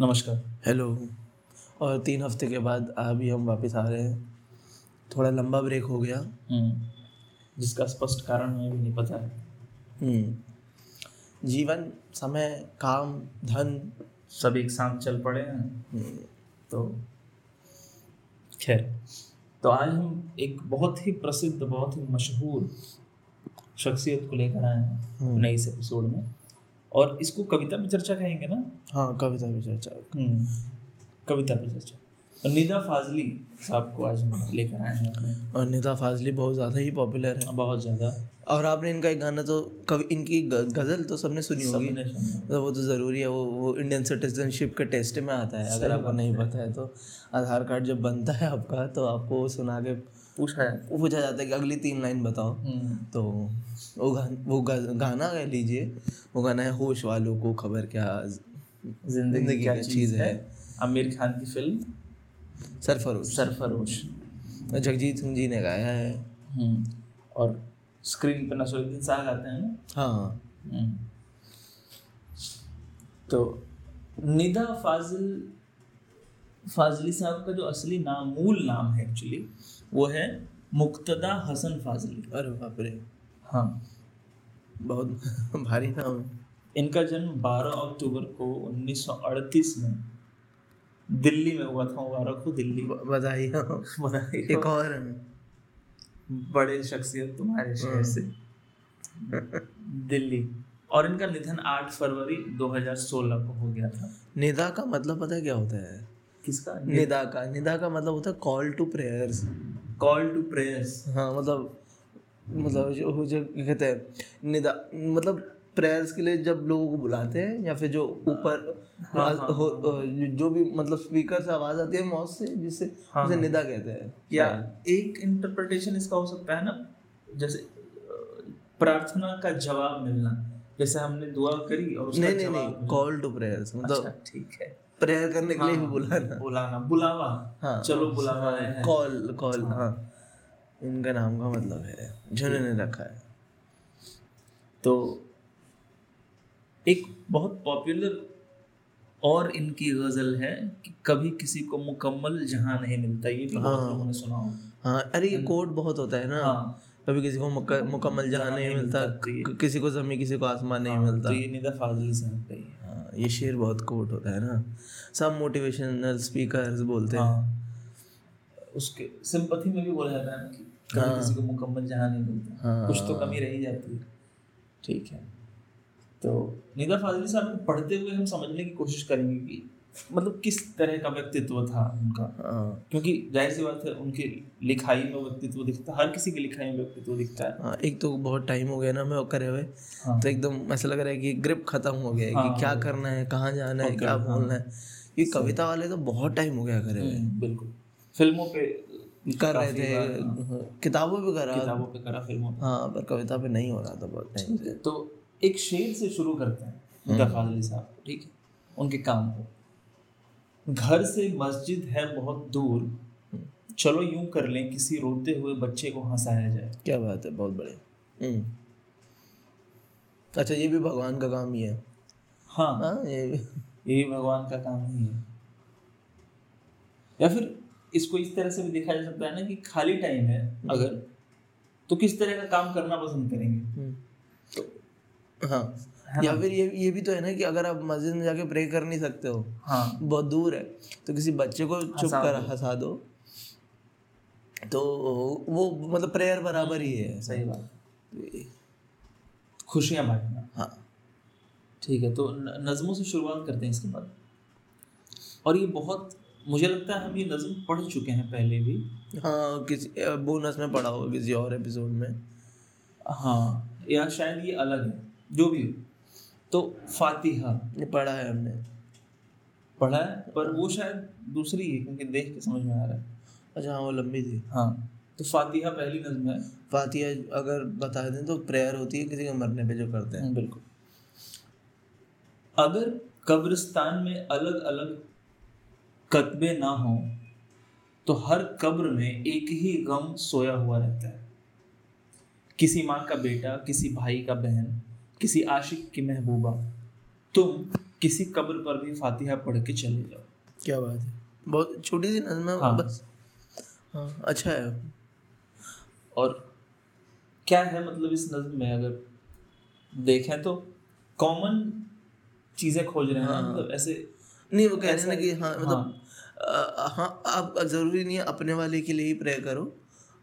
नमस्कार। हेलो। और तीन हफ़्ते के बाद अभी हम वापस आ रहे हैं। थोड़ा लंबा ब्रेक हो गया। हम्म। जिसका स्पष्ट कारण हमें भी नहीं पता है। हम्म। जीवन समय काम धन। सब एक साथ चल पड़े हैं। हम्म, तो खैर तो आज हम एक बहुत ही प्रसिद्ध बहुत ही मशहूर शख्सियत को लेकर आए हैं। नए इस एपिसोड में। और इसको कविता पे चर्चा कहेंगे ना? हाँ कविता भी चर्चा। कविता पे चर्चा। और निदा फाजली साहब को आज हम लेकर आए हैं और निदा फाजली बहुत ज़्यादा ही पॉपुलर है। बहुत ज़्यादा। और आपने इनका एक गाना तो कवि इनकी गज़ल तो सबने सुनी होगी। तो वो तो ज़रूरी है वो वो इंडियन सिटीजनशिप के टेस्ट में आता है अगर आपको नहीं पता है तो। आधार कार्ड जब बनता है आपका तो आपको वो सुना के पूछा जाता है पूछा जाता है कि अगली तीन लाइन बताओ। हम्म। तो वो गा, वो गा, गाना गा लीजिए वो गाना है होश वालों को खबर क्या ज़िंदगी क्या चीज़ है? आमिर खान की फ़िल्म? सरफरोश। सरफरोश। जगजीत सिंह जी ने गाया है। हम्म। और स्क्रीन पर नसरुद्दीन शाह गाते हैं ना? हाँ। हम्म। तो निदा फाजिल फाजली साहब का जो असली नाम मूल नाम है एक्चुअली वो है मुक्तदा हसन फाजली। अरे बाप रे हाँ। बहुत भारी नाम है। इनका जन्म 12 अक्टूबर को 1938 में दिल्ली में हुआ था मुबारक हो दिल्ली। बधाई हो। बधाई एक और बड़े शख्सियत तुम्हारे शहर से। दिल्ली। और इनका निधन 8 फरवरी 2016 को हो गया था। निदा का मतलब पता क्या होता है? किसका? निदा का। निदा का मतलब होता है call to prayers call to prayers. हाँ मतलब मतलब जो जो कहते हैं निदा मतलब प्रेयर्स के लिए जब लोगों को बुलाते हैं या फिर जो ऊपर हाँ, हो, अ, जो भी मतलब स्पीकर से आवाज़ आती है मौत से जिससे हाँ, उसे हाँ। निदा कहते हैं। या एक इंटरप्रिटेशन इसका हो सकता है ना जैसे प्रार्थना का जवाब मिलना। जैसे हमने दुआ करी और उसका नहीं नहीं नहीं। कॉल टू प्रेयर्स मतलब अच्छा ठीक है। प्रेयर करने के लिए भी हाँ, बुलाना। बुलाना बुलावा। हाँ। चलो बुलावा है। कॉल कॉल हाँ। इनका नाम का मतलब है जिन्होंने रखा है। तो एक बहुत पॉपुलर और इनकी गज़ल है कि कभी किसी को मुकम्मल जहाँ नहीं मिलता ये भी बहुत हाँ। लोगों ने सुना हाँ अरे ये कोड बहुत होता है ना। हाँ। कभी किसी को मुक- मुकम्मल जहाँ नहीं मिलता तो किसी को जमी किसी को आसमान नहीं हाँ, मिलता। तो ये निदा फाजली साहब का ही ये शेर बहुत कोट होता है ना। सब मोटिवेशनल स्पीकर्स बोलते हैं। हाँ। उसके सिंपथी में भी बोला जाता है ना कि कभी हाँ। किसी को मुकम्मल जहाँ नहीं मिलता। हाँ। कुछ तो कमी रह जाती है। ठीक है। तो निदा फाजली साहब को पढ़ते हुए हम समझने की कोशिश करेंगे कि मतलब किस तरह का व्यक्तित्व था उनका? हाँ। क्योंकि ज़ाहिर सी बात है उनके लिखाई में व्यक्तित्व दिखता है हर किसी की लिखाई में व्यक्तित्व दिखता है। हाँ एक तो बहुत टाइम हो गया ना मैं करे हुए हाँ। तो एकदम ऐसा लग रहा है कि ग्रिप खत्म हो गया है हाँ, कि क्या। करना है कहाँ जाना है क्या। बोलना है। ये कविता वाले तो बहुत टाइम हो गया करे हुए। हम्म, बिल्कुल। फ़िल्मों पे कर रहे थे किताबों पे करा। किताबों पे करा फ़िल्मों पे। हाँ पर कविता पे नहीं हो रहा था बहुत टाइम से। तो एक शेर से शुरू करते हैं फाजली साहब ठीक है? उनके काम को। घर से मस्जिद है बहुत दूर। चलो यूँ कर लें किसी रोते हुए बच्चे को हंसाया जाए। क्या बात है बहुत बड़े हम्म। अच्छा ये भी भगवान का काम ही है। हाँ। हाँ ये भी। यही भगवान का काम ही है। या फिर इसको इस तरह से भी देखा जा सकता है ना कि खाली टाइम है अगर तो किस तरह का काम करना पसंद करेंगे? हम्म। तो हाँ। है या फिर ये ये भी तो है ना कि अगर आप मस्जिद में जाके प्रे कर नहीं सकते हो हाँ। बहुत दूर है तो किसी बच्चे को चुप कर। हंसा दो। तो वो मतलब प्रेयर बराबर ही है सही बात। खुशियाँ बांटना। हाँ। ठीक है तो नज़मों से शुरुआत करते हैं इसके बाद। और ये बहुत मुझे लगता है हम ये नज़म पढ़ चुके हैं पहले भी। हाँ किसी बोनस में पढ़ा होगा किसी और एपिसोड में। हाँ या शायद ये अलग है जो भी हो। तो फातिहा। ये पढ़ा है हमने। पढ़ा है पर वो शायद दूसरी है क्योंकि देख के समझ में आ रहा है। अच्छा हाँ वो लंबी थी। हाँ तो फातिहा पहली नज़म है। फातिहा अगर बता दें तो प्रेयर होती है किसी के मरने पे जो करते हैं। हाँ, बिल्कुल। अगर कब्रिस्तान में अलग अलग कतबे ना हो तो हर कब्र में एक ही गम सोया हुआ रहता है। किसी माँ का बेटा किसी भाई का बहन किसी आशिक की महबूबा तुम किसी कब्र पर भी फातिहा पढ़ के चले जाओ। क्या बात है। बहुत छोटी सी नज़म है हाँ। बस। हाँ अच्छा है। और क्या है मतलब इस नज्म में अगर देखें तो कॉमन चीज़ें खोज रहे हैं हाँ। मतलब ऐसे नहीं वो कह रहे हैं ना कि हाँ मतलब अ, हाँ आप ज़रूरी नहीं है अपने वाले के लिए ही प्रे करो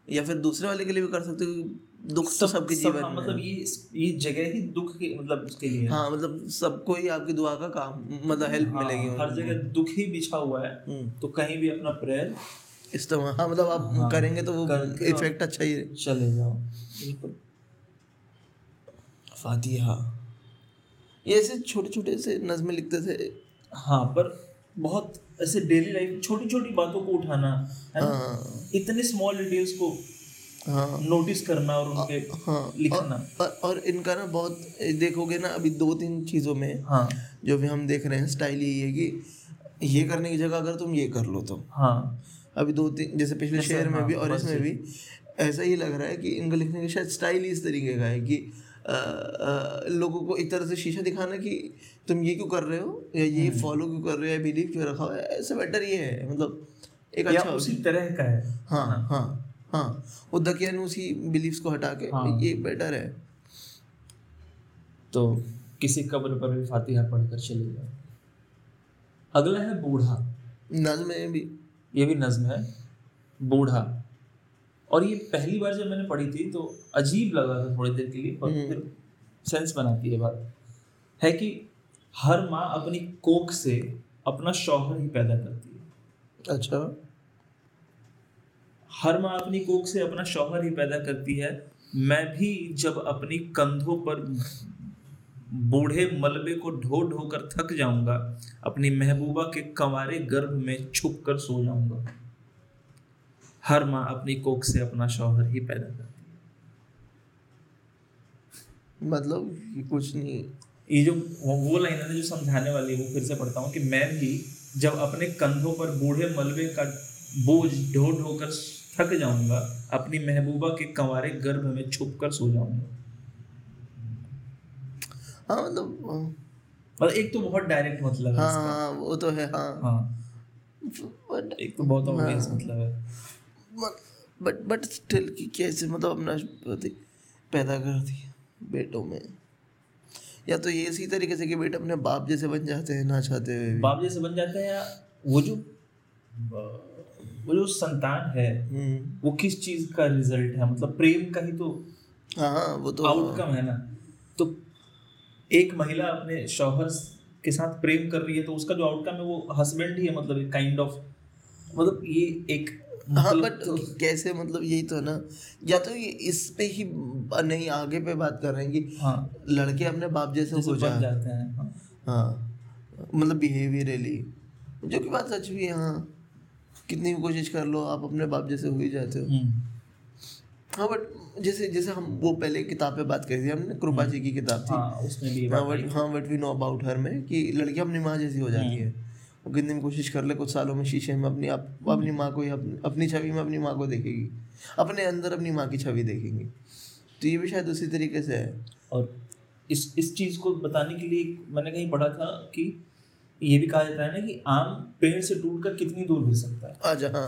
या फिर दूसरे वाले के लिए भी कर सकते हो दुख तो सबके सब- जीवन हाँ, में मतलब ये ये जगह ही दुख के मतलब उसके लिए हाँ। मतलब सबको ही आपकी दुआ का काम मतलब हेल्प हाँ, मिलेगी हर जगह दुख ही बिछा हुआ है हम्म, तो कहीं भी अपना प्रेयर इस्तेमाल हाँ मतलब आप हाँ, करेंगे तो वो और- इफ़ेक्ट अच्छा ही चले जाओ। बिल्कुल। फातिहा। ये ऐसे छोटे छोटे से नज़में लिखते थे। हाँ पर बहुत ऐसे डेली लाइफ छोटी छोटी बातों को उठाना है ना? हाँ। इतने स्मॉल डिटेल्स को हाँ नोटिस करना और उनके हाँ लिखना। और, और इनका ना बहुत देखोगे ना अभी दो तीन चीज़ों में हाँ। जो भी हम देख रहे हैं स्टाइल यही है कि ये करने की जगह अगर तुम ये कर लो तो। हाँ। अभी दो तीन जैसे पिछले शेर में हाँ, भी और इसमें भी ऐसा ही लग रहा है कि इनका लिखने का शायद स्टाइल ही इस तरीके का है कि लोगों को एक तरह से शीशा दिखाना कि तुम ये क्यों कर रहे हो या ये हम्म। फॉलो क्यों कर रहे हो या बिलीव क्यों रखा है ऐसे बेटर ये है मतलब एक अच्छा उसी तरह का है हाँ। हाँ। हाँ वो दकियानूसी बिलीव्स को हटा के हाँ। ये बेटर है। तो किसी कब्र पर भी फातिहा पढ़कर चले जाओ। अगला है बूढ़ा। नज्म में भी। ये भी नज्म है। बूढ़ा। और ये पहली बार जब मैंने पढ़ी थी तो अजीब लगा था थोड़ी देर के लिए पर हम्म। फिर सेंस बनाती है बात। है कि हर माँ अपनी कोख से अपना शौहर ही पैदा करती है। अच्छा। हर माँ अपनी कोख से अपना शौहर ही पैदा करती है। मैं भी जब अपनी कंधों पर बूढ़े मलबे को ढो ढो कर थक जाऊँगा अपनी महबूबा के कंवारे गर्भ में छुप कर सो जाऊँगा। हर माँ अपनी कोख से अपना शौहर ही पैदा करती है। मतलब कुछ नहीं। ये जो वो लाइन है जो समझाने वाली है वो फिर से पढ़ता हूँ कि मैं भी जब अपने कंधों पर बूढ़े मलबे का बोझ ढो ढो कर थक जाऊँगा अपनी महबूबा के कंवारे गर्भ में छुप कर सो जाऊँगा। हाँ मतलब मतलब एक तो बहुत डायरेक्ट मतलब है हाँ हाँ वो तो है हाँ। हाँ। बट एक तो बहुत ऑब्वियस मतलब है। बट बट स्टिल कि कैसे मतलब अपना पैदा कर दिया बेटों में। या तो ये इसी तरीके से कि बेटे अपने बाप जैसे बन जाते हैं ना चाहते हुए बाप जैसे बन जाते हैं या वो जो वो जो संतान है हम्म, वो किस चीज़ का रिज़ल्ट है? मतलब प्रेम का ही तो हाँ हाँ वो तो आउटकम है ना। तो एक महिला अपने शौहर के साथ प्रेम कर रही है तो उसका जो आउटकम है वो हस्बैंड ही है मतलब काइंड ऑफ़ मतलब ये एक हाँ मतलब बट कैसे मतलब यही तो है ना। या तो ये इस पे ही नहीं आगे पे बात कर रहे हैं कि हाँ। लड़के अपने बाप जैसे जैसे हो जाए। जाते हैं हाँ। हाँ मतलब बिहेवियरली जो कि बात सच भी है हाँ। कितनी भी कोशिश कर लो आप अपने बाप जैसे हो ही जाते हो। हम्म, हाँ बट जैसे जैसे हम वो पहले किताब पे बात करी थी हमने कृपा जी की किताब थी। हाँ उसमें भी हाँ बट हाँ but we know about her में कि लड़की अपनी माँ जैसी हो जाती है। वो कितनी भी कोशिश कर ले कुछ सालों में शीशे में अपनी आप अपनी माँ को ही अपनी, अपनी छवि में अपनी माँ को देखेगी। अपने अंदर अपनी माँ की छवि देखेंगी। तो ये भी शायद उसी तरीके से है। और इस इस चीज़ को बताने के लिए मैंने कहीं पढ़ा था कि ये भी कहा जाता है ना कि आम पेड़ से टूटकर कितनी दूर गिर सकता है। अच्छा हाँ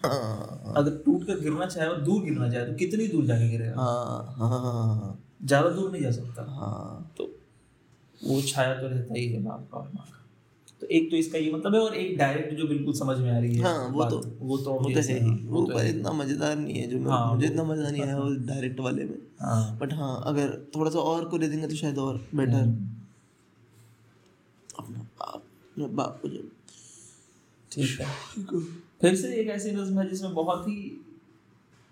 हाँ। अगर टूट कर गिरना चाहे और दूर गिरना चाहे तो कितनी दूर जाके गिरेगा? हाँ हाँ हाँ ज़्यादा दूर नहीं जा सकता। हाँ। तो वो छाया तो रहता ही है बाप का और माँ का। तो एक तो इसका ये मतलब है और एक डायरेक्ट जो बिल्कुल समझ में आ रही है हाँ, वो तो- वो तो वो तो है वो तो पर इतना मज़ेदार नहीं है जो हाँ, मुझे इतना मज़ा नहीं आया वो डायरेक्ट वाले में। हाँ। बट हाँ अगर थोड़ा सा और को दे देंगे तो शायद और बेटर बाप बाप ठीक है। फिर से एक ऐसी नज्म है जिसमें बहुत ही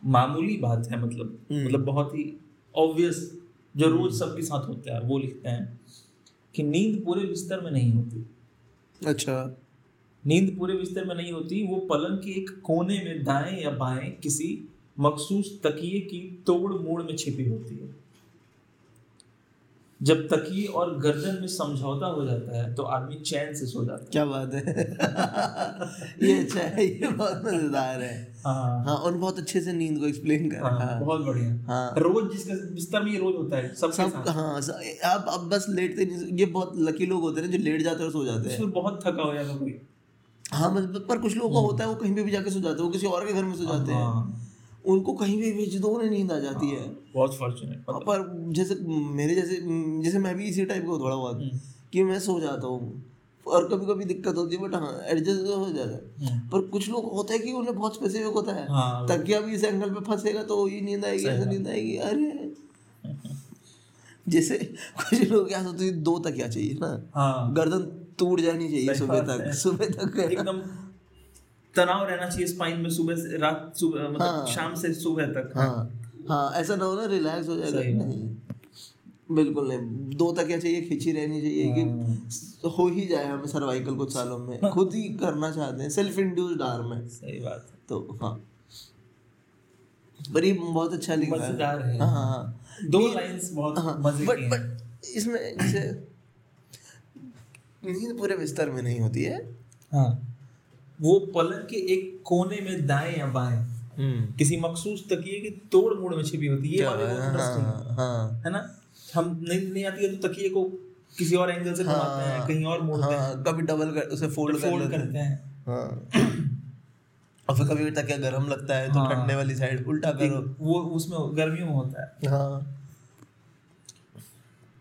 मामूली बात है मतलब हम्म। मतलब बहुत ही ऑब्वियस जो रोज सबके साथ होता है वो लिखते हैं कि नींद पूरे बिस्तर में नहीं होती। अच्छा। नींद पूरे बिस्तर में नहीं होती वो पलंग के एक कोने में दाएँ या बाएँ किसी मखसूस तकिए की तोड़ मोड़ में छिपी होती है। जब तकिए और गर्दन में समझौता हो जाता है तो आदमी चैन से सो जाता है। क्या बात है? ये अच्छा है ये बहुत मज़ेदार है। है। हाँ और बहुत अच्छे से नींद को एक्सप्लेन कर रहा हाँ, है। बहुत बढ़िया। हाँ। रोज जिसका बिस्तर में ये रोज होता है सबके सब हाँ आप अब बस लेटते नहीं ये बहुत लकी लोग होते हैं जो लेट जाते हैं और सो जाते हैं। बहुत थका हो जाएगा कोई। हाँ मतलब पर कुछ लोगों का होता है वो कहीं पे भी जाके सो जाते हैं वो किसी और के घर में सो जाते हैं हाँ, उनको कहीं भी भेज दो उन्हें नींद आ जाती है। बहुत फॉर्चुनेट हाँ, पर जैसे मेरे जैसे जैसे मैं भी इसी टाइप का थोड़ा बहुत हम्म। कि मैं सो जाता हूँ। और कभी कभी दिक्कत होती है बट हाँ एडजस्ट हो जाता है। पर कुछ लोग होता है कि उन्हें बहुत स्पेसिफिक होता है। हाँ तकिया भी इस एंगल पे फंसेगा तो ये नींद आएगी ऐसे नींद आएगी अरे! जैसे कुछ लोग क्या सोचते हैं दो तकिया चाहिए ना। हाँ। गर्दन टूट जानी चाहिए सुबह तक सुबह तक एकदम तनाव रहना चाहिए स्पाइन में सुबह से रात सुबह मतलब हाँ। शाम से सुबह तक। हाँ। हाँ ऐसा ना हो ना रिलैक्स हो जाएगा सही नहीं। बिल्कुल नहीं। दो तकिया चाहिए खिंची रहनी चाहिए हाँ। कि हो। ही जाए हमें सर्वाइकल कुछ सालों में। खुद ही करना चाहते हैं सेल्फ इंड्यूस्ड आर्म है सही बात है। तो हाँ। पर ये बहुत अच्छा लिखा है। हाँ। हाँ हाँ। दो लाइंस बहुत हाँ मज़े बट हैं। बट इसमें जैसे नींद पूरे बिस्तर में नहीं होती है। हाँ। वो पलंग के एक कोने में दाएँ या बाएँ। किसी मखसूस तकिए की तोड़ मोड़ में छिपी होती है ये क्या वाली है? हाँ। हाँ है। ना? हम नहीं नहीं आती है तो तकिए को किसी और एंगल से घुमाते हैं। कहीं और मोड़ते हैं हाँ। कभी डबल कर उसे फोल्ड कर फोल्ड लेते करते हैं। हाँ। और फिर कभी तकिया गर्म लगता है तो हाँ। ठंडे वाली साइड उल्टा करो। वो उसमें गर्मियों में होता है। हाँ।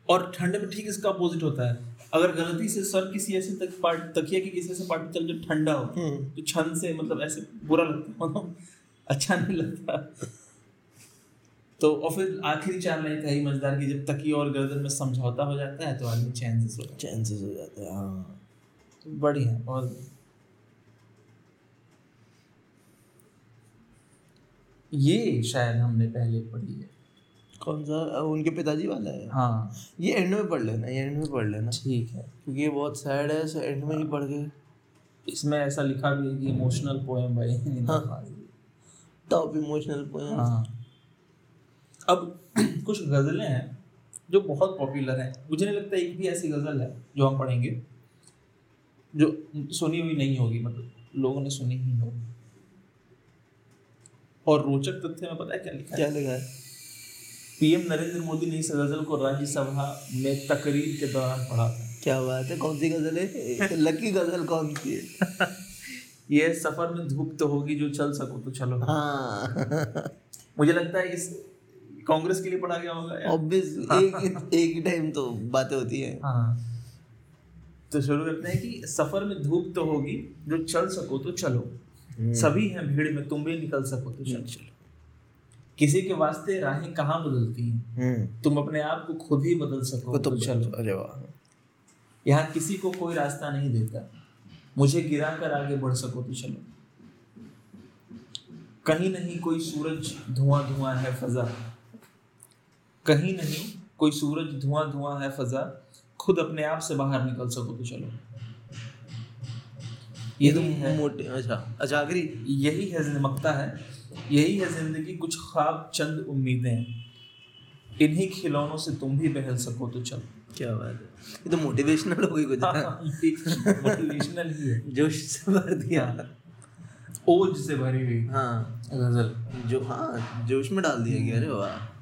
और ठंड में ठीक इसका अपोजिट होता है। अगर गलती से सर किसी ऐसे तक पार्ट तकिया की किसी ऐसे पार्ट चल जो ठंडा हो हम्म। तो छन से मतलब ऐसे बुरा लगता है मतलब अच्छा नहीं लगता। तो और फिर आखिरी चार लाइन का ही मज़ेदार की जब तकिया और गर्दन में समझौता हो जाता है तो आदमी चैन से सो जाता चांसेस हो जाते हैं हाँ। तो बढ़िया और ये शायद हमने पहले पढ़ी है। कौन सा? उनके पिताजी वाला है? हाँ। ये एंड में पढ़ लेना ये एंड में पढ़ लेना। ठीक है। क्योंकि ये बहुत सैड है सो एंड में ही पढ़ के। इसमें ऐसा लिखा भी है कि emotional poem by top emotional poem अब कुछ गज़लें हैं जो बहुत पॉपुलर हैं। मुझे नहीं लगता एक भी ऐसी गज़ल है जो हम पढ़ेंगे जो सुनी हुई नहीं होगी मतलब लोगों ने सुनी ही होगी। और रोचक तथ्य में पता है क्या लिखा क्या लिखा है? पीएम नरेंद्र मोदी ने इस गज़ल को राज्यसभा में तकरीर के दौरान पढ़ा था। क्या बात है कौन सी गज़ल है? लकी गज़ल कौन सी है? ये सफ़र में धूप तो होगी जो चल सको तो चलो। हाँ। मुझे लगता है इस कांग्रेस के लिए पढ़ा गया होगा ऑब्वियस एक एक ही टाइम तो बातें होती है। हाँ। तो शुरू करते हैं कि सफ़र में धूप तो होगी जो चल सको तो चलो। सभी हैं भीड़ में तुम भी निकल सको तो चलो। किसी के वास्ते राहें कहाँ बदलती हैं? हम्म। तुम अपने आप को खुद ही बदल सको तो तो चलो। अरे वाह। यहाँ किसी को कोई रास्ता नहीं देता। मुझे गिरा कर आगे बढ़ सको तो चलो। कहीं नहीं कोई सूरज धुआँ धुआँ है फजा। कहीं नहीं कोई सूरज धुआँ धुआँ है फजा। खुद अपने आप से बाहर निकल सको तो चलो। ये तो यही है मोटे अच्छा अच्छा आखिरी। यही है जिंदमकता है। यही है ज़िंदगी कुछ ख्वाब चंद उम्मीदें। इन्हीं खिलौनों से तुम भी बहल सको तो चलो। क्या बात है? ये तो मोटिवेशनल हो गई कुछ मोटिवेशनल ही है जोश से भर दिया। ओज से भरी हुई। हाँ। गज़ल। जो हाँ जोश में डाल दिया गया अरे वाह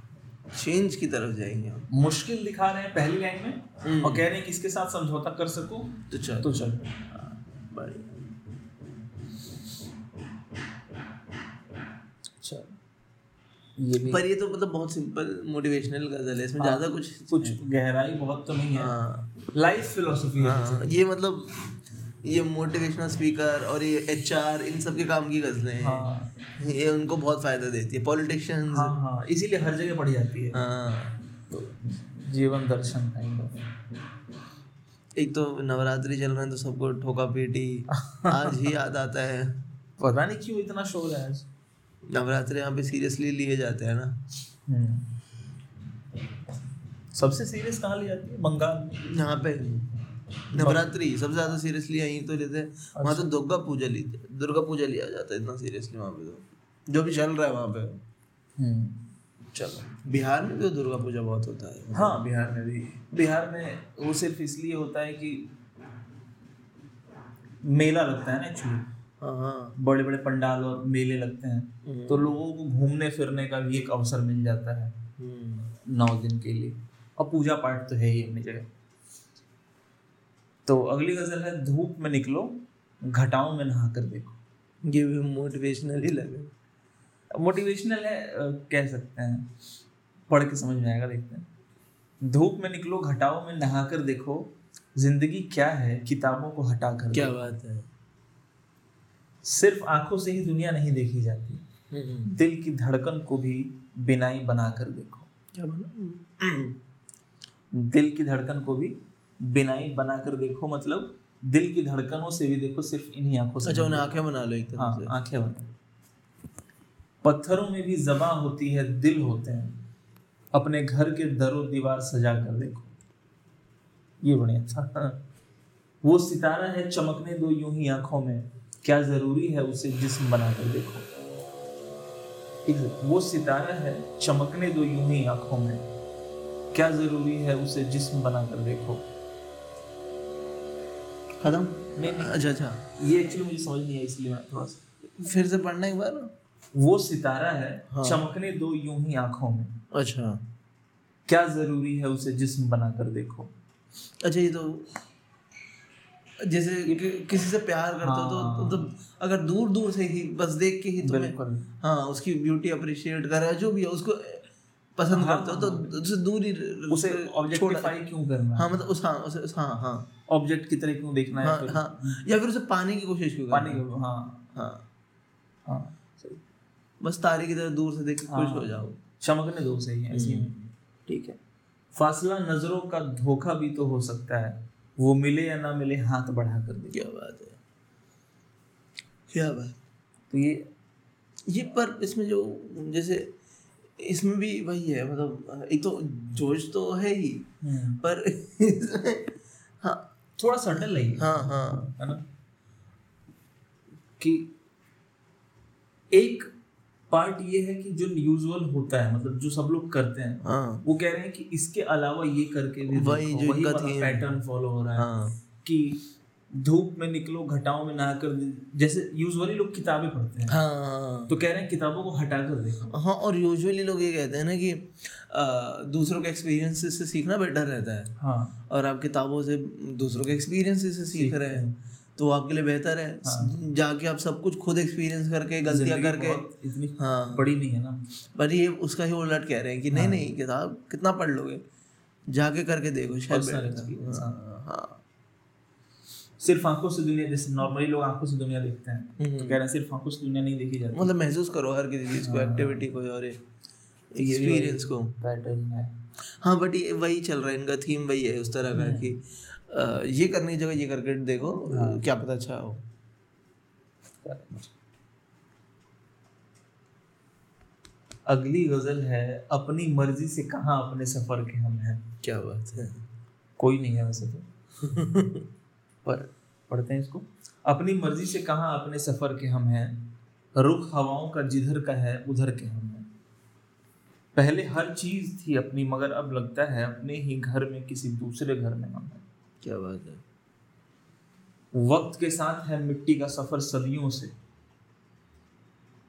चेंज की तरफ़ जाएँगे हम। मुश्किल दिखा रहे हैं पहली लाइन में और कह रहे हैं कि इसके साथ समझौता कर सकूँ तो चल। तो चलो। हाँ, बढ़िया अच्छा ये भी पर ये तो मतलब बहुत सिंपल मोटिवेशनल गज़ल है इसमें हाँ, ज़्यादा कुछ कुछ गहराई बहुत तो नहीं है। हाँ। लाइफ फिलोसफी है हाँ ये मतलब ये मोटिवेशनल स्पीकर और ये एचआर इन सब के काम की गजलें हैं। हाँ। ये उनको बहुत फ़ायदा देती है पॉलिटिशियंस हाँ हाँ इसीलिए हर जगह पढ़ी जाती है। हाँ। तो जीवन दर्शन एक तो नवरात्रि चल रहे हैं तो सबको ठोका पीटी आज ही याद आता है। पता नहीं क्यों इतना शोर है आज। नवरात्रि यहाँ पे सीरियसली लिए जाते हैं ना। हम्म। सबसे सीरियस कहाँ ली जाती है? बंगाल। यहाँ पे नवरात्रि सबसे ज़्यादा सीरियसली यहीं तो लेते हैं। वहाँ तो दुर्गा पूजा ली दुर्गा पूजा लिया जाता है इतना सीरियसली वहाँ पे तो। जो भी चल रहा है वहाँ पे। हम्म। चलो बिहार में भी तो दुर्गा पूजा बहुत होता है। हाँ बिहार में भी। बिहार में वो सिर्फ़ इसलिए होता है कि मेला लगता है ना एक्चुअली बड़े बड़े पंडाल और मेले लगते हैं। तो लोगों को घूमने फिरने का भी एक अवसर मिल जाता है। हम्म, नौ दिन के लिए। और पूजा पाठ तो है ही अपनी जगह। तो अगली गज़ल है धूप में निकलो घटाओं में नहा कर देखो। ये भी मोटिवेशनल ही लगे। मोटिवेशनल है कह सकते हैं। पढ़ के समझ में आएगा देखते हैं। धूप में निकलो घटाओं में नहा कर देखो ज़िंदगी क्या है किताबों को हटा कर क्या बात है। सिर्फ़ आँखों से ही दुनिया नहीं देखी जाती। हम्म, दिल की धड़कन को भी बिनाई बना कर देखो। क्या बना दिल की धड़कन को भी बिनाई बना कर देखो मतलब दिल की धड़कनों से भी देखो सिर्फ़ इन्हीं आँखों से अच्छा उन्हें आँखें बना लो एक तरह हाँ से। आँखें बंद पत्थरों में भी जबा होती है दिल होते हैं। अपने घर के दरो दीवार सजा कर देखो। ये बढ़िया था। वो सितारा है चमकने दो यूँ ही आँखों में। क्या ज़रूरी है उसे जिस्म बना कर देखो? एक सेकंड। वो सितारा है चमकने दो यूँ ही आँखों में। क्या ज़रूरी है उसे जिस्म बना कर देखो? खत्म? नहीं अच्छा अच्छा। ये एक्चुअली मुझे समझ नहीं आई इसलिए मैं थोड़ा सा फिर से पढ़ना एक बार? वो सितारा है हाँ। चमकने दो यूँ ही आँखों में। अच्छा। क्या ज़रूरी है उसे जिस्म बनाकर देखो? अच्छा ये तो जैसे कि, किसी से प्यार करते हो तो, हाँ। तो, तो अगर दूर दूर से ही बस देख के ही तुम्हें हाँ उसकी ब्यूटी अप्रिशिएट कर रहा है जो भी है उसको पसंद हाँ, करते हो तो उससे दूर ही उसे ऑब्जेक्टिफाई क्यों करना? हाँ मतलब उस हाँ उसे उस- हाँ हाँ। ऑब्जेक्ट की तरह क्यों देखना है हाँ? हाँ। या फिर उसे पाने की कोशिश क्यों करना पानी हाँ। हाँ। हाँ। बस तारे की तरह दूर से देख के खुश हाँ। हो। जाओ। चमकने दो सही है। ऐसी हम्म। ठीक है। फासला नज़रों का धोखा भी तो हो सकता है। वो मिले या ना मिले हाथ बढ़ा कर दे। क्या बात है। क्या बात। तो ये ये पर इसमें जो जैसे इसमें भी वही है मतलब एक तो जोश तो है ही पर हाँ थोड़ा सटल है हाँ हाँ। है ना? कि एक पार्ट ये है कि जो यूजुअल होता है मतलब जो सब लोग करते हैं हाँ। वो कह रहे हैं कि इसके अलावा ये करके भी वही जो वही वाला पैटर्न फॉलो हो रहा है हाँ। कि धूप में निकलो घटाओं में नहाकर जैसे यूजुअली लोग किताबें पढ़ते हैं। हाँ। तो कह रहे हैं किताबों को हटा कर देखो। हाँ और यूजुअली लोग ये कहते हैं ना कि आ, दूसरों के एक्सपीरियंस से सीखना बेटर रहता है। हाँ। और आप किताबों से दूसरों के एक्सपीरियंस से सीख रहे हैं। तो आपके लिए बेहतर है। हाँ। जाके आप सब कुछ खुद एक्सपीरियंस करके गलतियाँ करके। इतनी हाँ। बड़ी नहीं है ना। पर ये उसका ही उलट कह रहे हैं कि हाँ। नहीं नहीं किताब कितना पढ़ लोगे? जाके करके देखो शायद है। हाँ, हाँ। सिर्फ़ आँखों से दुनिया जैसे नॉर्मली लोग आँखों से दुनिया देखते हैं। हम्म। तो कह रहे हैं सिर्फ़ आँखों से दुनिया नहीं देखी जाती। मतलब महसूस करो हर किसी चीज़ को एक्टिविटी को और एक्सपीरियंस को। पैटर्न है। हाँ बट ये वही चल रहा है इनका थीम वही है उस तरह का कि अ, ये करने की जगह ये करके देखो क्या पता अच्छा हो। अगली गज़ल है अपनी मर्ज़ी से कहा अपने सफ़र के हम हैं। क्या बात है। कोई नहीं है वैसे तो। पर पढ़ते हैं इसको। अपनी मर्ज़ी से कहा अपने सफ़र के हम हैं। रुख हवाओं का जिधर का है उधर के हम हैं। पहले हर चीज़ थी अपनी मगर अब लगता है अपने ही घर में किसी दूसरे घर में हम हैं। क्या बात है? वक्त के साथ है मिट्टी का सफ़र सदियों से।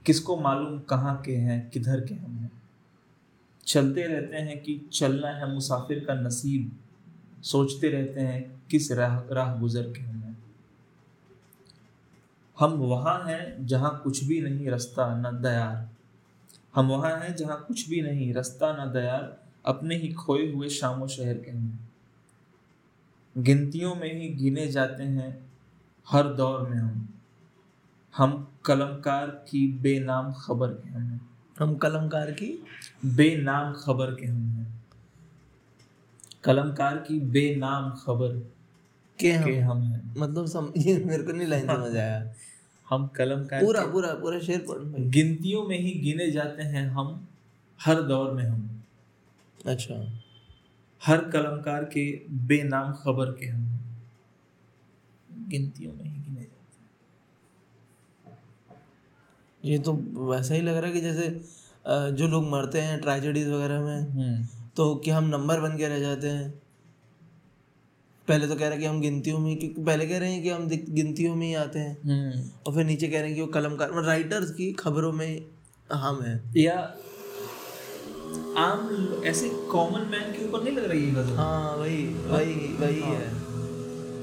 किसको मालूम कहाँ के हैं, किधर के हम हैं? चलते रहते हैं कि चलना है मुसाफिर का नसीब। सोचते रहते हैं किस राह राह गुजर के हम हैं। हम वहाँ हैं जहाँ कुछ भी नहीं, रास्ता न दयार। हम वहाँ हैं जहाँ कुछ भी नहीं, रास्ता न दयार। अपने ही खोए हुए शामो शहर के हैं। गिनतियों में ही गिने जाते हैं हर दौर में हम। हम कलमकार की बेनाम खबर के हम हैं। हम कलमकार की? बेनाम खबर के हम हैं। कलमकार की बेनाम खबर के हम, के हम हैं। मतलब सम ये मेरे को नहीं लाइन समझ आया। हम कलमकार पूरा पूरा पूरा शेर पढ़ गिनतियों में ही गिने जाते हैं हम। हर दौर में हम। अच्छा। हर कलमकार के बेनाम खबर के हम गिनतियों में ही गिने जाते हैं। ये तो वैसा ही लग रहा है कि जैसे जो लोग मरते हैं ट्रेजेडीज वगैरह में हम्म। तो कि हम नंबर बन के रह जाते हैं। पहले तो कह रहे कि हम गिनतियों में क्योंकि पहले कह रहे हैं कि हम गिनतियों में ही आते हैं। हम्म। और फिर नीचे कह रहे हैं कि वो कलमकार राइटर्स की खबरों में हम हैं। या आम ऐसे कॉमन मैन के ऊपर नहीं लग रही है गज़ल? हाँ वही वही वही है।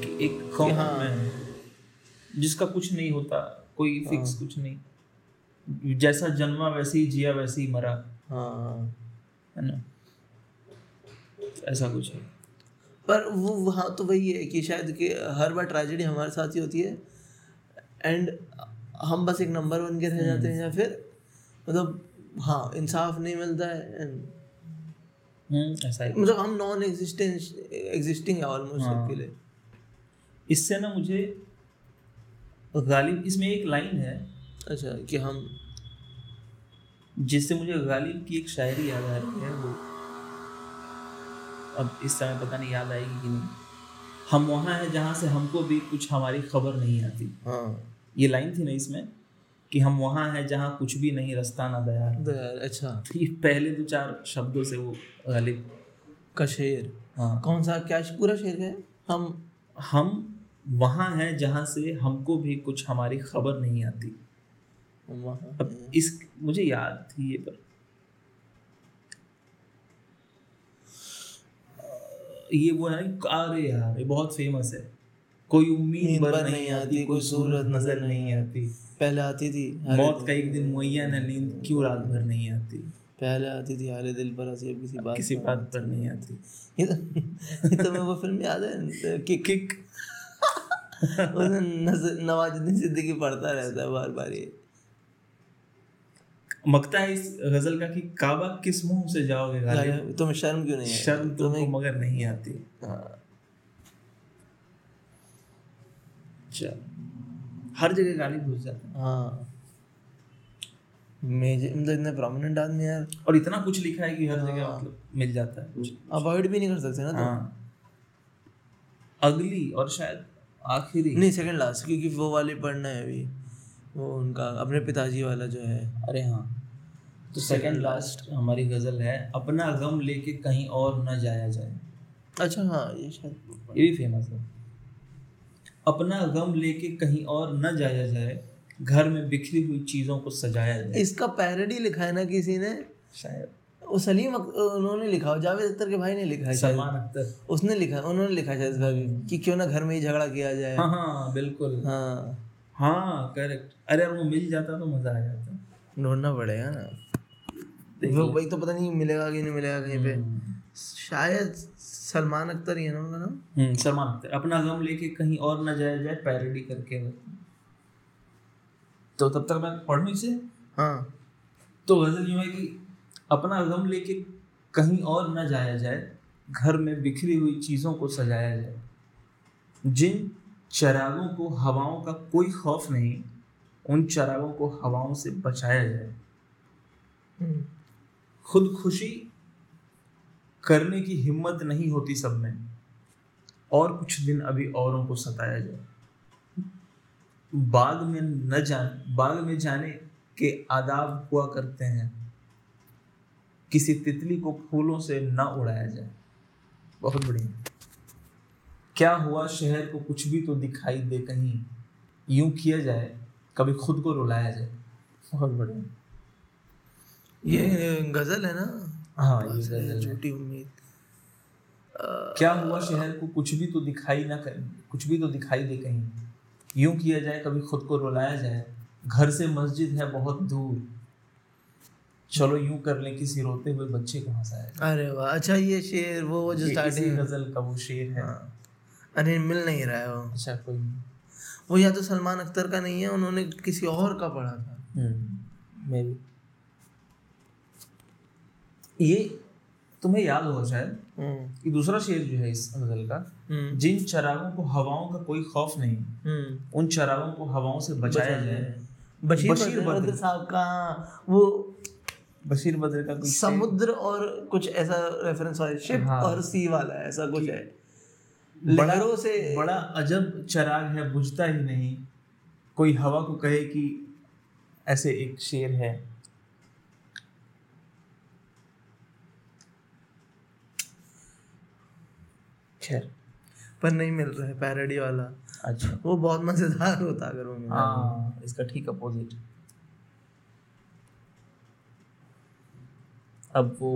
कि एक कॉमन हाँ। मैन जिसका कुछ नहीं होता कोई फिक्स कुछ नहीं। जैसा जन्मा वैसे ही जिया वैसे ही मरा। हाँ। है ना? ऐसा कुछ है। पर वो वहाँ तो वही है कि शायद कि हर बार ट्रेजेडी हमारे साथ ही होती है। एंड हम बस एक नंबर बन के रह जाते हैं या फिर मतलब हाँ इंसाफ नहीं मिलता है and हम्म ऐसा ही। मतलब हम नॉन एग्जिस्टेंस एग्जिस्टिंग है ऑलमोस्ट हाँ। सबके लिए। इससे ना मुझे गालिब इसमें एक लाइन है। अच्छा कि हम जिससे मुझे गालिब की एक शायरी याद आ रही है वो अब इस समय पता नहीं याद आएगी कि नहीं। हम वहाँ हैं जहाँ से हमको भी कुछ हमारी खबर नहीं आती। हाँ। ये लाइन थी ना इसमें? कि हम वहाँ हैं जहाँ कुछ भी नहीं रास्ता ना दयार तो अच्छा। ये पहले दो चार शब्दों से वो गालिब। का शेर? हाँ। कौन सा? क्या पूरा शेर है? हम हम वहाँ हैं जहाँ से हमको भी कुछ हमारी खबर नहीं आती। अब इस मुझे याद थी ये पर। ये वो है अरे यार ये बहुत फ़ेमस है। कोई उम्मीद भर नहीं आती कोई सूरत नज़र नहीं आती। पहले आती थी मौत का एक दिन मुहैया न नींद क्यों रात भर नहीं आती? पहले आती थी हाले दिल पर अब किसी बात किसी बात पर नहीं आती। ये तो तो मैं वो फ़िल्म याद है किक किक उसमें नवाजुद्दीन सिद्दीकी पढ़ता रहता है बार बार ये। मकता है इस गज़ल का कि काबा किस मुँह से जाओगे गालिब? तुम्हें शर्म क्यों नहीं है शर्म तुम्हें मगर नहीं आती। हाँ, चल। हर जगह गालिब घुस जाते हैं। हाँ। मेजर मतलब इतने प्रोमिनेंट आदमी यार। और इतना कुछ लिखा है कि हर जगह मतलब मिल जाता है। अवॉइड भी नहीं कर सकते ना तो। हाँ। अगली और शायद आखिरी। नहीं सेकंड लास्ट क्योंकि वो वाली पढ़ना है अभी। वो उनका अपने पिताजी वाला जो है। अरे हाँ। तो सेकंड लास्ट हमारी गज़ल है अपना गम लेके कहीं और न जाया जाए। अच्छा हाँ ये शायद। ये भी फ़ेमस है। अपना गम लेके कहीं और न जाया जाए घर में बिखरी हुई चीज़ों को सजाया जाए। इसका पैरोडी लिखा है ना किसी ने? शायद। वो सलीम उन्होंने लिखा जावेद अख्तर के भाई ने लिखा है सलमान अख्तर। उसने लिखा उन्होंने लिखा शायद इसका भी कि क्यों ना घर में ही झगड़ा किया जाए। हाँ हाँ बिल्कुल। हाँ। हाँ करेक्ट अरे वो मिल जाता तो मज़ा आ जाता। ढूंढना पड़ेगा ना। वो वही तो पता नहीं मिलेगा कि नहीं मिलेगा कहीं पे। शायद सलमान अख्तर ही है ना उनका नाम? हम्म सलमान अख्तर। अपना गम लेके कहीं और न जाया जाए पैरडी करके तो तब तक मैं पढ़ूं इसे? हाँ। तो गज़ल यूँ है कि अपना गम लेके कहीं और न जाया जाए घर में बिखरी हुई चीज़ों को सजाया जाए जिन चरागों को हवाओं का कोई खौफ नहीं उन चरागों को हवाओं से बचाया जाए। हम्म, खुद खुशी करने की हिम्मत नहीं होती सब में। और कुछ दिन अभी औरों को सताया जाए। बाग में न जान बाग में जाने के आदाब हुआ करते हैं। किसी तितली को फूलों से न उड़ाया जाए। बहुत बढ़िया। क्या हुआ शहर को कुछ भी तो दिखाई दे कहीं। यूँ किया जाए, कभी खुद को रुलाया जाए। बहुत बढ़िया। ये गज़ल है ना हाँ ये गज़ल झूठी उम्मीद क्या हुआ शहर को कुछ भी तो दिखाई ना कर कुछ भी तो दिखाई दे कहीं? यूँ किया जाए कभी खुद को रुलाया जाए। घर से मस्जिद है बहुत दूर। चलो यूँ कर लें किसी रोते हुए बच्चे को हंसाया अरे वाह अच्छा ये शेर वो वो जो स्टार्टिंग गज़ल का वो शेर है। हाँ। अरे मिल नहीं रहा है वो। अच्छा कोई नहीं। वो या तो सलमान अख्तर का नहीं है उन्होंने किसी और का पढ़ा था। मे भी ये तुम्हें याद होगा शायद हम्म, कि दूसरा शेर जो है इस गज़ल का हम्म, जिन चरागों को हवाओं का कोई खौफ नहीं हम्म, उन चरागों को हवाओं से बचाया जाए। बशीर बशीर बद्र। साहब का वो बशीर बद्र का शेर- समुद्र और कुछ ऐसा रेफरेंस वाला शिप हाँ। और सी वाला ऐसा कुछ है। बड़ा लहरों से बड़ा अजब चराग है बुझता ही नहीं। कोई हवा को कहे कि ऐसे एक शेर है। खैर। पर नहीं मिल रहा है पैरडी वाला। अच्छा। वो बहुत मज़ेदार होता अगर वो मिला हाँ इसका ठीक अपोजिट अब वो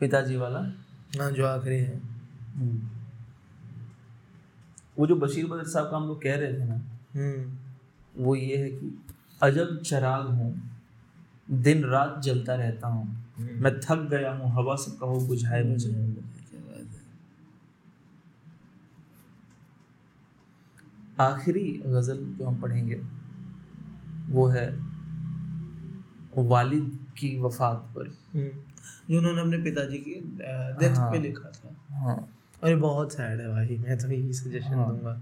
पिताजी वाला। हाँ जो आखिरी है। वो जो बशीर बदर साहब का हम लोग कह रहे थे ना हम्म। वो ये है कि अजब चराग हूँ दिन रात जलता रहता हूँ। हम्म। मैं थक गया हूँ हवा से कहो बुझाए मुझे आखिरी गज़ल जो हम पढ़ेंगे वो है वालिद की वफात पर हम्म। जो उन्होंने अपने पिताजी की डेथ हाँ। पे लिखा था हाँ और ये बहुत सैड है भाई मैं तो यही सजेशन हाँ। दूँगा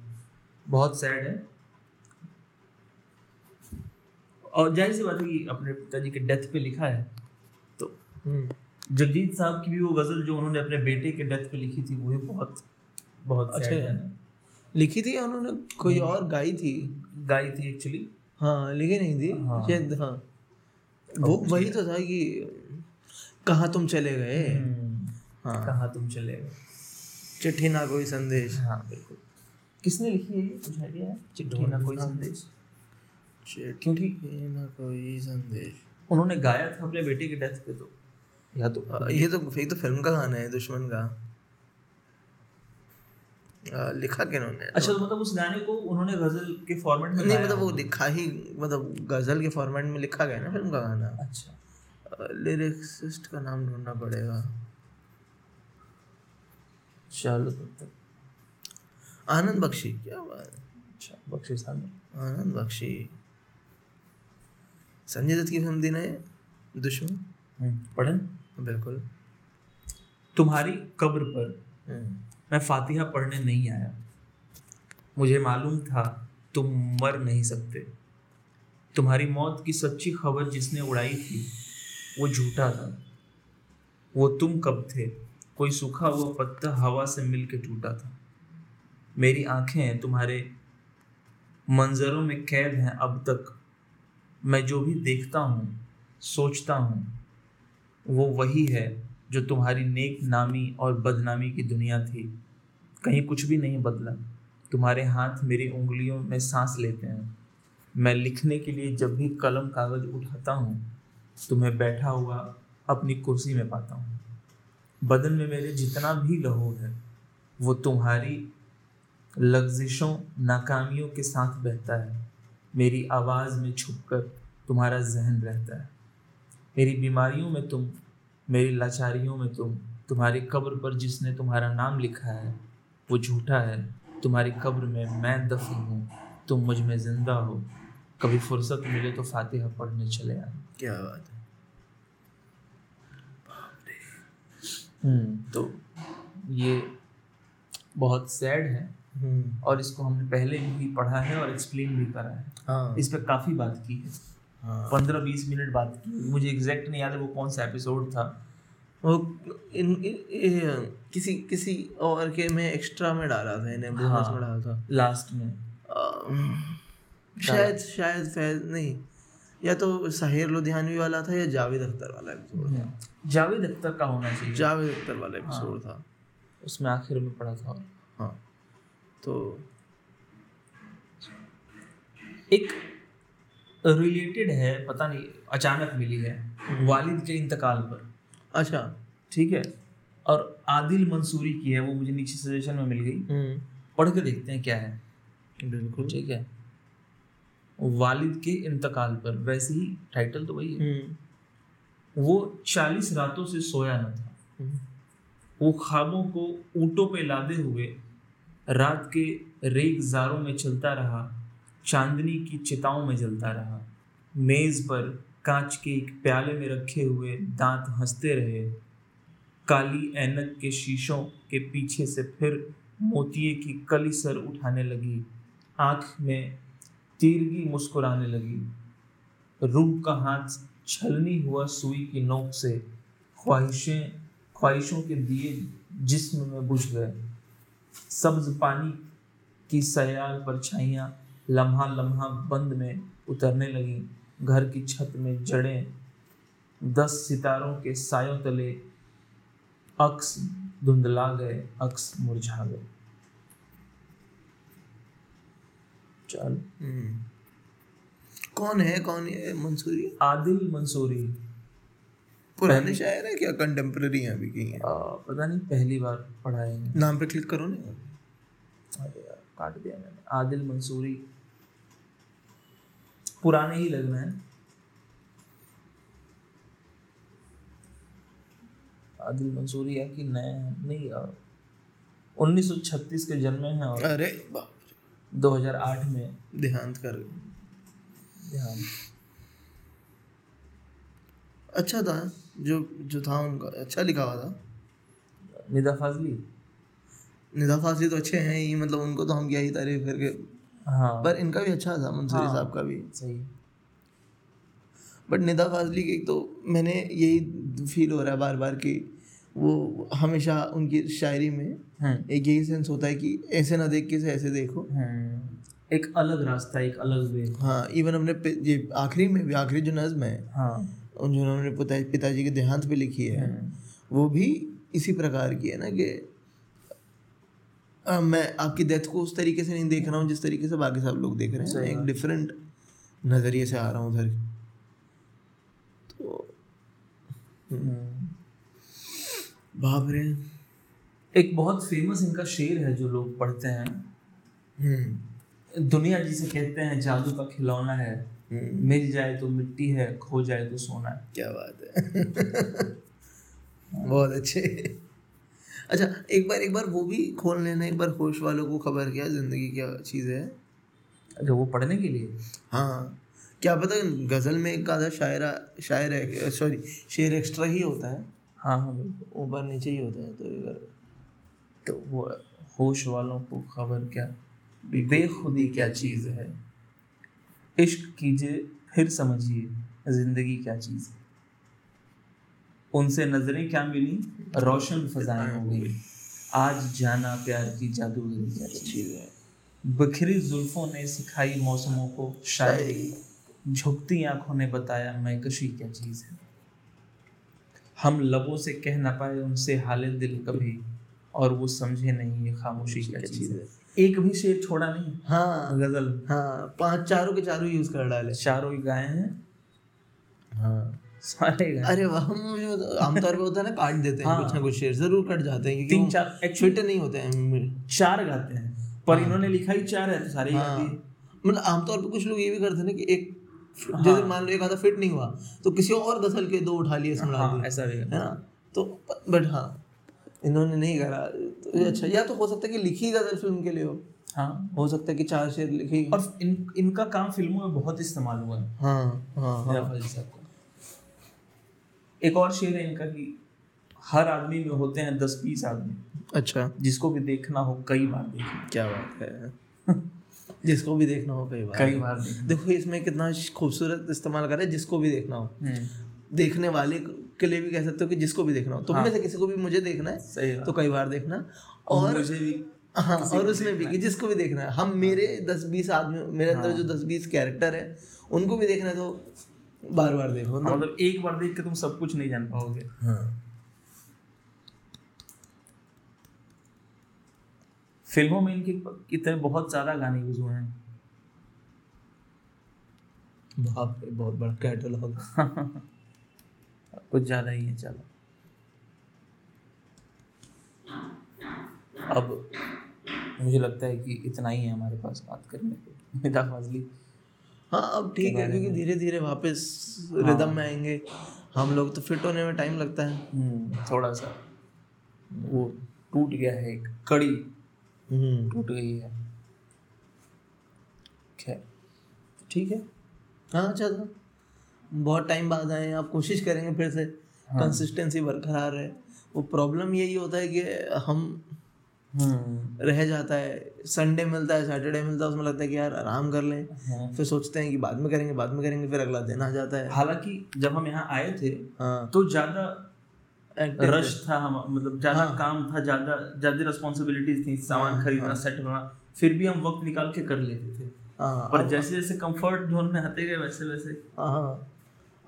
बहुत सैड है और ज़ाहिर सी बात है कि अपने पिताजी के डेथ पे लिखा है तो हम्म। जगजीत साहब की भी वो गज़ल जो उन्होंने अपने बेटे के डेथ पे लिखी थी वो भी बहुत बहुत अच्छा है। है लिखी थी या उन्होंने कोई और गाई थी? गाई थी एक्चुअली हाँ लिखी नहीं थी? हाँ। शायद हाँ। वो वही तो था कि कहाँ तुम चले गए? हाँ। कहाँ तुम चले गए? चिट्ठी ना कोई संदेश। हाँ बिल्कुल। किसने लिखी है ये? कुछ आइडिया है? चिट्ठी ना कोई संदेश। क्योंकि चिट्ठी ना कोई संदेश। उन्होंने गाया था अपने बेटे के डेथ पे तो। या तो ये तो ये तो फ़िल्म का गाना है दुश्मन का। लिखा किन्होंने अच्छा तो मतलब उस गाने को उन्होंने गज़ल के फॉर्मेट में नहीं मतलब वो। लिखा ही मतलब गज़ल के फॉर्मेट में लिखा गया ना फ़िल्म का गाना। अच्छा। लिरिक्सिस्ट का नाम ढूंढना पड़ेगा। चलो तब तक आनंद बख्शी क्या बात है? अच्छा बख्शी साहब। आनंद बख्शी। संजय दत्त की फ़िल्म थी ना दुश्मन? हम्म, पढ़ें? बिल्कुल। तुम्हारी कब्र पर। हम्म, मैं फातिहा पढ़ने नहीं आया। मुझे मालूम था तुम मर नहीं सकते। तुम्हारी मौत की सच्ची खबर जिसने उड़ाई थी, वो झूठा था। वो तुम कब थे? कोई सूखा हुआ पत्ता हवा से मिल के टूटा था। मेरी आँखें तुम्हारे मंजरों में कैद हैं। अब तक मैं जो भी देखता हूँ, सोचता हूँ, वो वही है। जो तुम्हारी नेक नामी और बदनामी की दुनिया थी, कहीं कुछ भी नहीं बदला। तुम्हारे हाथ मेरी उंगलियों में सांस लेते हैं। मैं लिखने के लिए जब भी कलम कागज़ उठाता हूँ, तुम्हें बैठा हुआ अपनी कुर्सी में पाता हूँ। बदन में मेरे जितना भी लहू है, वो तुम्हारी लग्जिशों, नाकामियों के साथ बहता है। मेरी आवाज़ में छुपकर तुम्हारा जहन रहता है। मेरी बीमारियों में तुम मेरी लाचारियों में तुम तुम्हारी कब्र पर जिसने तुम्हारा नाम लिखा है वो झूठा है। तुम्हारी कब्र में मैं दफन हूँ तुम मुझमें ज़िंदा हो। कभी फुर्सत मिले तो फातिहा पढ़ने चले आए। क्या बात है। हम्म, तो ये बहुत सैड है। हम्म, और इसको हमने पहले भी पढ़ा है और एक्सप्लेन भी करा है। हाँ। इस पर काफ़ी बात की हाँ। पंद्रह बीस मिनट बात की मुझे एग्जैक्ट नहीं याद है वो कौन सा एपिसोड था। वो इन, इन, इन किसी किसी और के में एक्स्ट्रा में डाला था इन्हें बोनस हाँ। में डाला था। लास्ट में। अम, शायद शायद फैज नहीं। या तो साहिर लुधियानवी वाला था या जावेद अख्तर वाला एपिसोड था। जावेद अख्तर का होना चाहिए। जावेद अख्तर वाला एपिसोड हाँ, था। उसमें आखिर में पढ़ा था। हाँ। तो एक रिलेटेड है पता नहीं अचानक मिली है वालिद के इंतकाल पर। अच्छा ठीक है। और आदिल मंसूरी की है वो मुझे नीचे सजेशन में मिल गई। हम्म। पढ़ के देखते हैं क्या है। बिल्कुल। ठीक है। वालिद के इंतकाल पर वैसे ही टाइटल तो वही है। हम्म। वो चालीस रातों से सोया न था। हम्म, वो ख्वाबों को ऊँटों पे लादे हुए रात के रेगजारों में चलता रहा। चांदनी की चिताओं में जलता रहा। मेज पर कांच के एक प्याले में रखे हुए दांत हँसते रहे। काली ऐनक के शीशों के पीछे से फिर मोतिये की कली सर उठाने लगी। आँख में तीरगी मुस्कुराने लगी। रूह का हाथ छलनी हुआ सुई की नोक से ख्वाहिशें, ख्वाहिशों के दिए जिस्म में बुझ गए। सब्ज पानी की सयाल परछाइयाँ लम्हा लम्हा बंद में उतरने लगी। घर की छत में जड़ें दस सितारों के सायों तले अक्स धुंधला गए अक्स मुरझा गए। चल। हम्म। कौन है? कौन है मंसूरी? आदिल मंसूरी। पुराने शायर है क्या? कंटेम्प्रेरी हैं अभी की हैं? पता नहीं पहली बार पढ़ाएँगे नाम पे क्लिक करो ना अरे यार काट दिया मैंने। आदिल मंसूरी। पुराने ही लग रहे हैं। आदिल मंसूरी है कि नए नहीं यार 1936 के जन्मे हैं और अरे बाप 2008 में। देहांत कर ध्यान अच्छा था जो जो था उनका। अच्छा लिखा हुआ था। निदा फाजली? निदा फाजली तो अच्छे हैं ही मतलब उनको तो हम क्या ही तारीफ़ करके हाँ। पर इनका भी अच्छा था मंसूरी हाँ। साहब का भी। सही। बट निदा फाजली की तो मैंने यही फील हो रहा है बार बार कि वो हमेशा उनकी शायरी में हम्म एक यही सेंस होता है कि ऐसे ना देख के से ऐसे देखो। हम्म एक अलग रास्ता एक अलग वे। हाँ इवन अपने ये आखिरी में भी आखिरी जो नज्म है हाँ। जो उन्होंने पिताजी के देहांत पे लिखी है। वो भी इसी प्रकार की है ना कि मैं आपकी डेथ को उस तरीके से नहीं देख रहा हूँ जिस तरीके से बाकी सब लोग देख रहे हैं। एक डिफरेंट नज़रिए से आ रहा हूँ उधर। तो हम्म। बाप रे। एक बहुत फ़ेमस इनका शेर है जो लोग पढ़ते हैं। हम्म। दुनिया जिसे कहते हैं जादू का खिलौना है। हम्म, मिल जाए तो मिट्टी है खो जाए तो सोना है। क्या बात है। बहुत अच्छे। अच्छा एक बार एक बार वो भी खोल लेना एक बार होश वालों को खबर क्या ज़िंदगी क्या चीज़ है? अच्छा वो पढ़ने के लिए? हाँ। क्या पता गज़ल में एक आधा शायरा शायर है सॉरी शेर एक्स्ट्रा ही होता है। हाँ हाँ बिल्कुल। ऊपर नीचे ही होता है तो अगर तो वो होश वालों को खबर क्या बेखुदी क्या चीज़ है? इश्क कीजिए फिर समझिए ज़िंदगी क्या चीज़ है? उनसे नज़रें क्या मिली? रोशन फजाएँ हो गई। आज जाना प्यार की जादूगरी क्या चीज़ है। बिखरी जुल्फों ने सिखाई मौसमों को शायरी झुकती आँखों ने बताया मैं कशी क्या चीज़ है। हम लबों से कह ना पाए उनसे हाले दिल कभी और वो समझे नहीं ये खामोशी क्या चीज़ है। एक भी शेर छोड़ा नहीं। हाँ। गज़ल। हाँ पाँच चारों के चारों यूज़ कर डाले चारों ही गाए हैं। हाँ। अरे वाह आमतौर पे होता है ना काट देते हैं हाँ। कुछ ना कुछ शेर ज़रूर कट जाते हैं तीन चार एक्चुअली फिट नहीं होते हैं चार गाते हैं पर इन्होंने लिखा ही चार है तो सारे हाँ मतलब आमतौर पे कुछ लोग ये भी करते हैं ना कि एक हाँ। जैसे मान लो एक आधा फिट नहीं हुआ तो किसी और गज़ल के दो उठा लिए हाँ ऐसा भी है। है ना? तो बट हाँ इन्होंने नहीं करा तो अच्छा या तो हो सकता है कि लिखी गज़ल फ़िल्म के लिए हो। हाँ। हो सकता है कि चार शेर लिखी और इन इनका काम फ़िल्मों में बहुत इस्तेमाल हुआ है। हाँ हाँ मेरा हाँ। फ़र्ज़ साहब का। एक और शेर है इनका कि हर आदमी में होते हैं दस बीस आदमी। अच्छा। जिसको भी देखना हो कई बार देखना। क्या बात है। जिसको भी देखना हो कई बार। कई बार देखो इसमें कितना खूबसूरत इस्तेमाल कर रहे हैं जिसको भी देखना हो। हम्म, देखने वाले के लिए भी कह सकते हो कि जिसको भी देखना हो। तुम में से किसी को भी मुझे देखना है सही तो कई बार देखना। और मुझे भी हाँ और उसमें भी कि जिसको भी देखना है। हम मेरे दस बीस आदमी मेरे अंदर हाँ। जो दस बीस कैरेक्टर है उनको भी देखना है तो बार बार देखो ना। मतलब एक बार देख के तुम सब कुछ नहीं जान पाओगे। हाँ। फ़िल्मों में इनके कितने बहुत ज़्यादा गाने यूज़ हुए हैं। बाप रे बहुत बड़ा कैटलॉग कुछ ज़्यादा ही है चलो। अब मुझे लगता है कि इतना ही है हमारे पास बात करने को। निदा फाजली हाँ अब ठीक है क्योंकि धीरे धीरे वापस रिदम में आएँगे। हम लोग तो फिट होने में टाइम लगता है। हम्म, थोड़ा सा वो टूट गया है एक कड़ी। हम्म। टूट गई है। खैर ठीक है। हाँ अच्छा था बहुत टाइम बाद आए हैं। आप कोशिश करेंगे फिर से कंसिस्टेंसी बरकरार है वो प्रॉब्लम यही होता है कि हम रह जाता है। संडे मिलता है सैटरडे मिलता है उसमें लगता है कि यार आराम कर लें। हाँ। फिर सोचते हैं कि बाद में करेंगे बाद में करेंगे फिर अगला दिन आ जाता है। हालाँकि जब हम यहाँ आए थे हाँ। तो ज़्यादा रश था। हम मतलब ज़्यादा हाँ। काम था ज़्यादा ज़्यादा रिस्पॉन्सिबिलिटीज थी सामान खरीदना सेट होना फिर भी हम वक्त निकाल के कर लेते थे। हाँ। पर जैसे जैसे कंफर्ट जोन में आते गए वैसे वैसे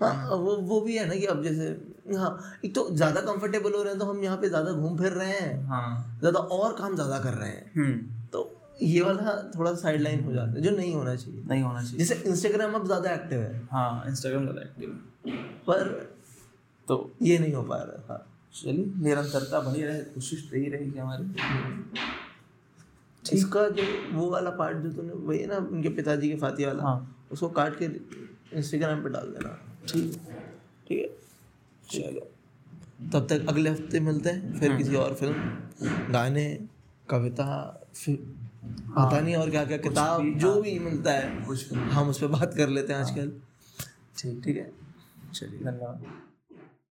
हाँ। वो वो भी है ना कि अब जैसे हाँ एक तो ज़्यादा कंफर्टेबल हो रहे हैं तो हम यहाँ पे ज़्यादा घूम फिर रहे हैं। हाँ। ज़्यादा और काम ज़्यादा कर रहे हैं। हम्म। तो ये वाला थोड़ा साइड लाइन हो जाता है जो नहीं होना चाहिए। नहीं होना चाहिए। जैसे इंस्टाग्राम अब ज़्यादा एक्टिव है। हाँ इंस्टाग्राम ज़्यादा एक्टिव है। पर तो ये नहीं हो पा रहा हाँ। चलिए निरंतरता बनी रहे कोशिश रही रहेगी हमारी। इसका जो वो वाला पार्ट जो तूने वही है ना उनके पिताजी के फाती वाला? हाँ। उसको काट के इंस्टाग्राम पे डाल देना। ठीक। ठीक है। चलो। तब तक अगले हफ़्ते मिलते हैं फिर किसी और फ़िल्म। गाने कविता फिर पता नहीं और क्या क्या किताब जो भी मिलता है कुछ हम उस पर बात कर लेते हैं। आजकल। ठीक। ठीक है। चलिए। धन्यवाद।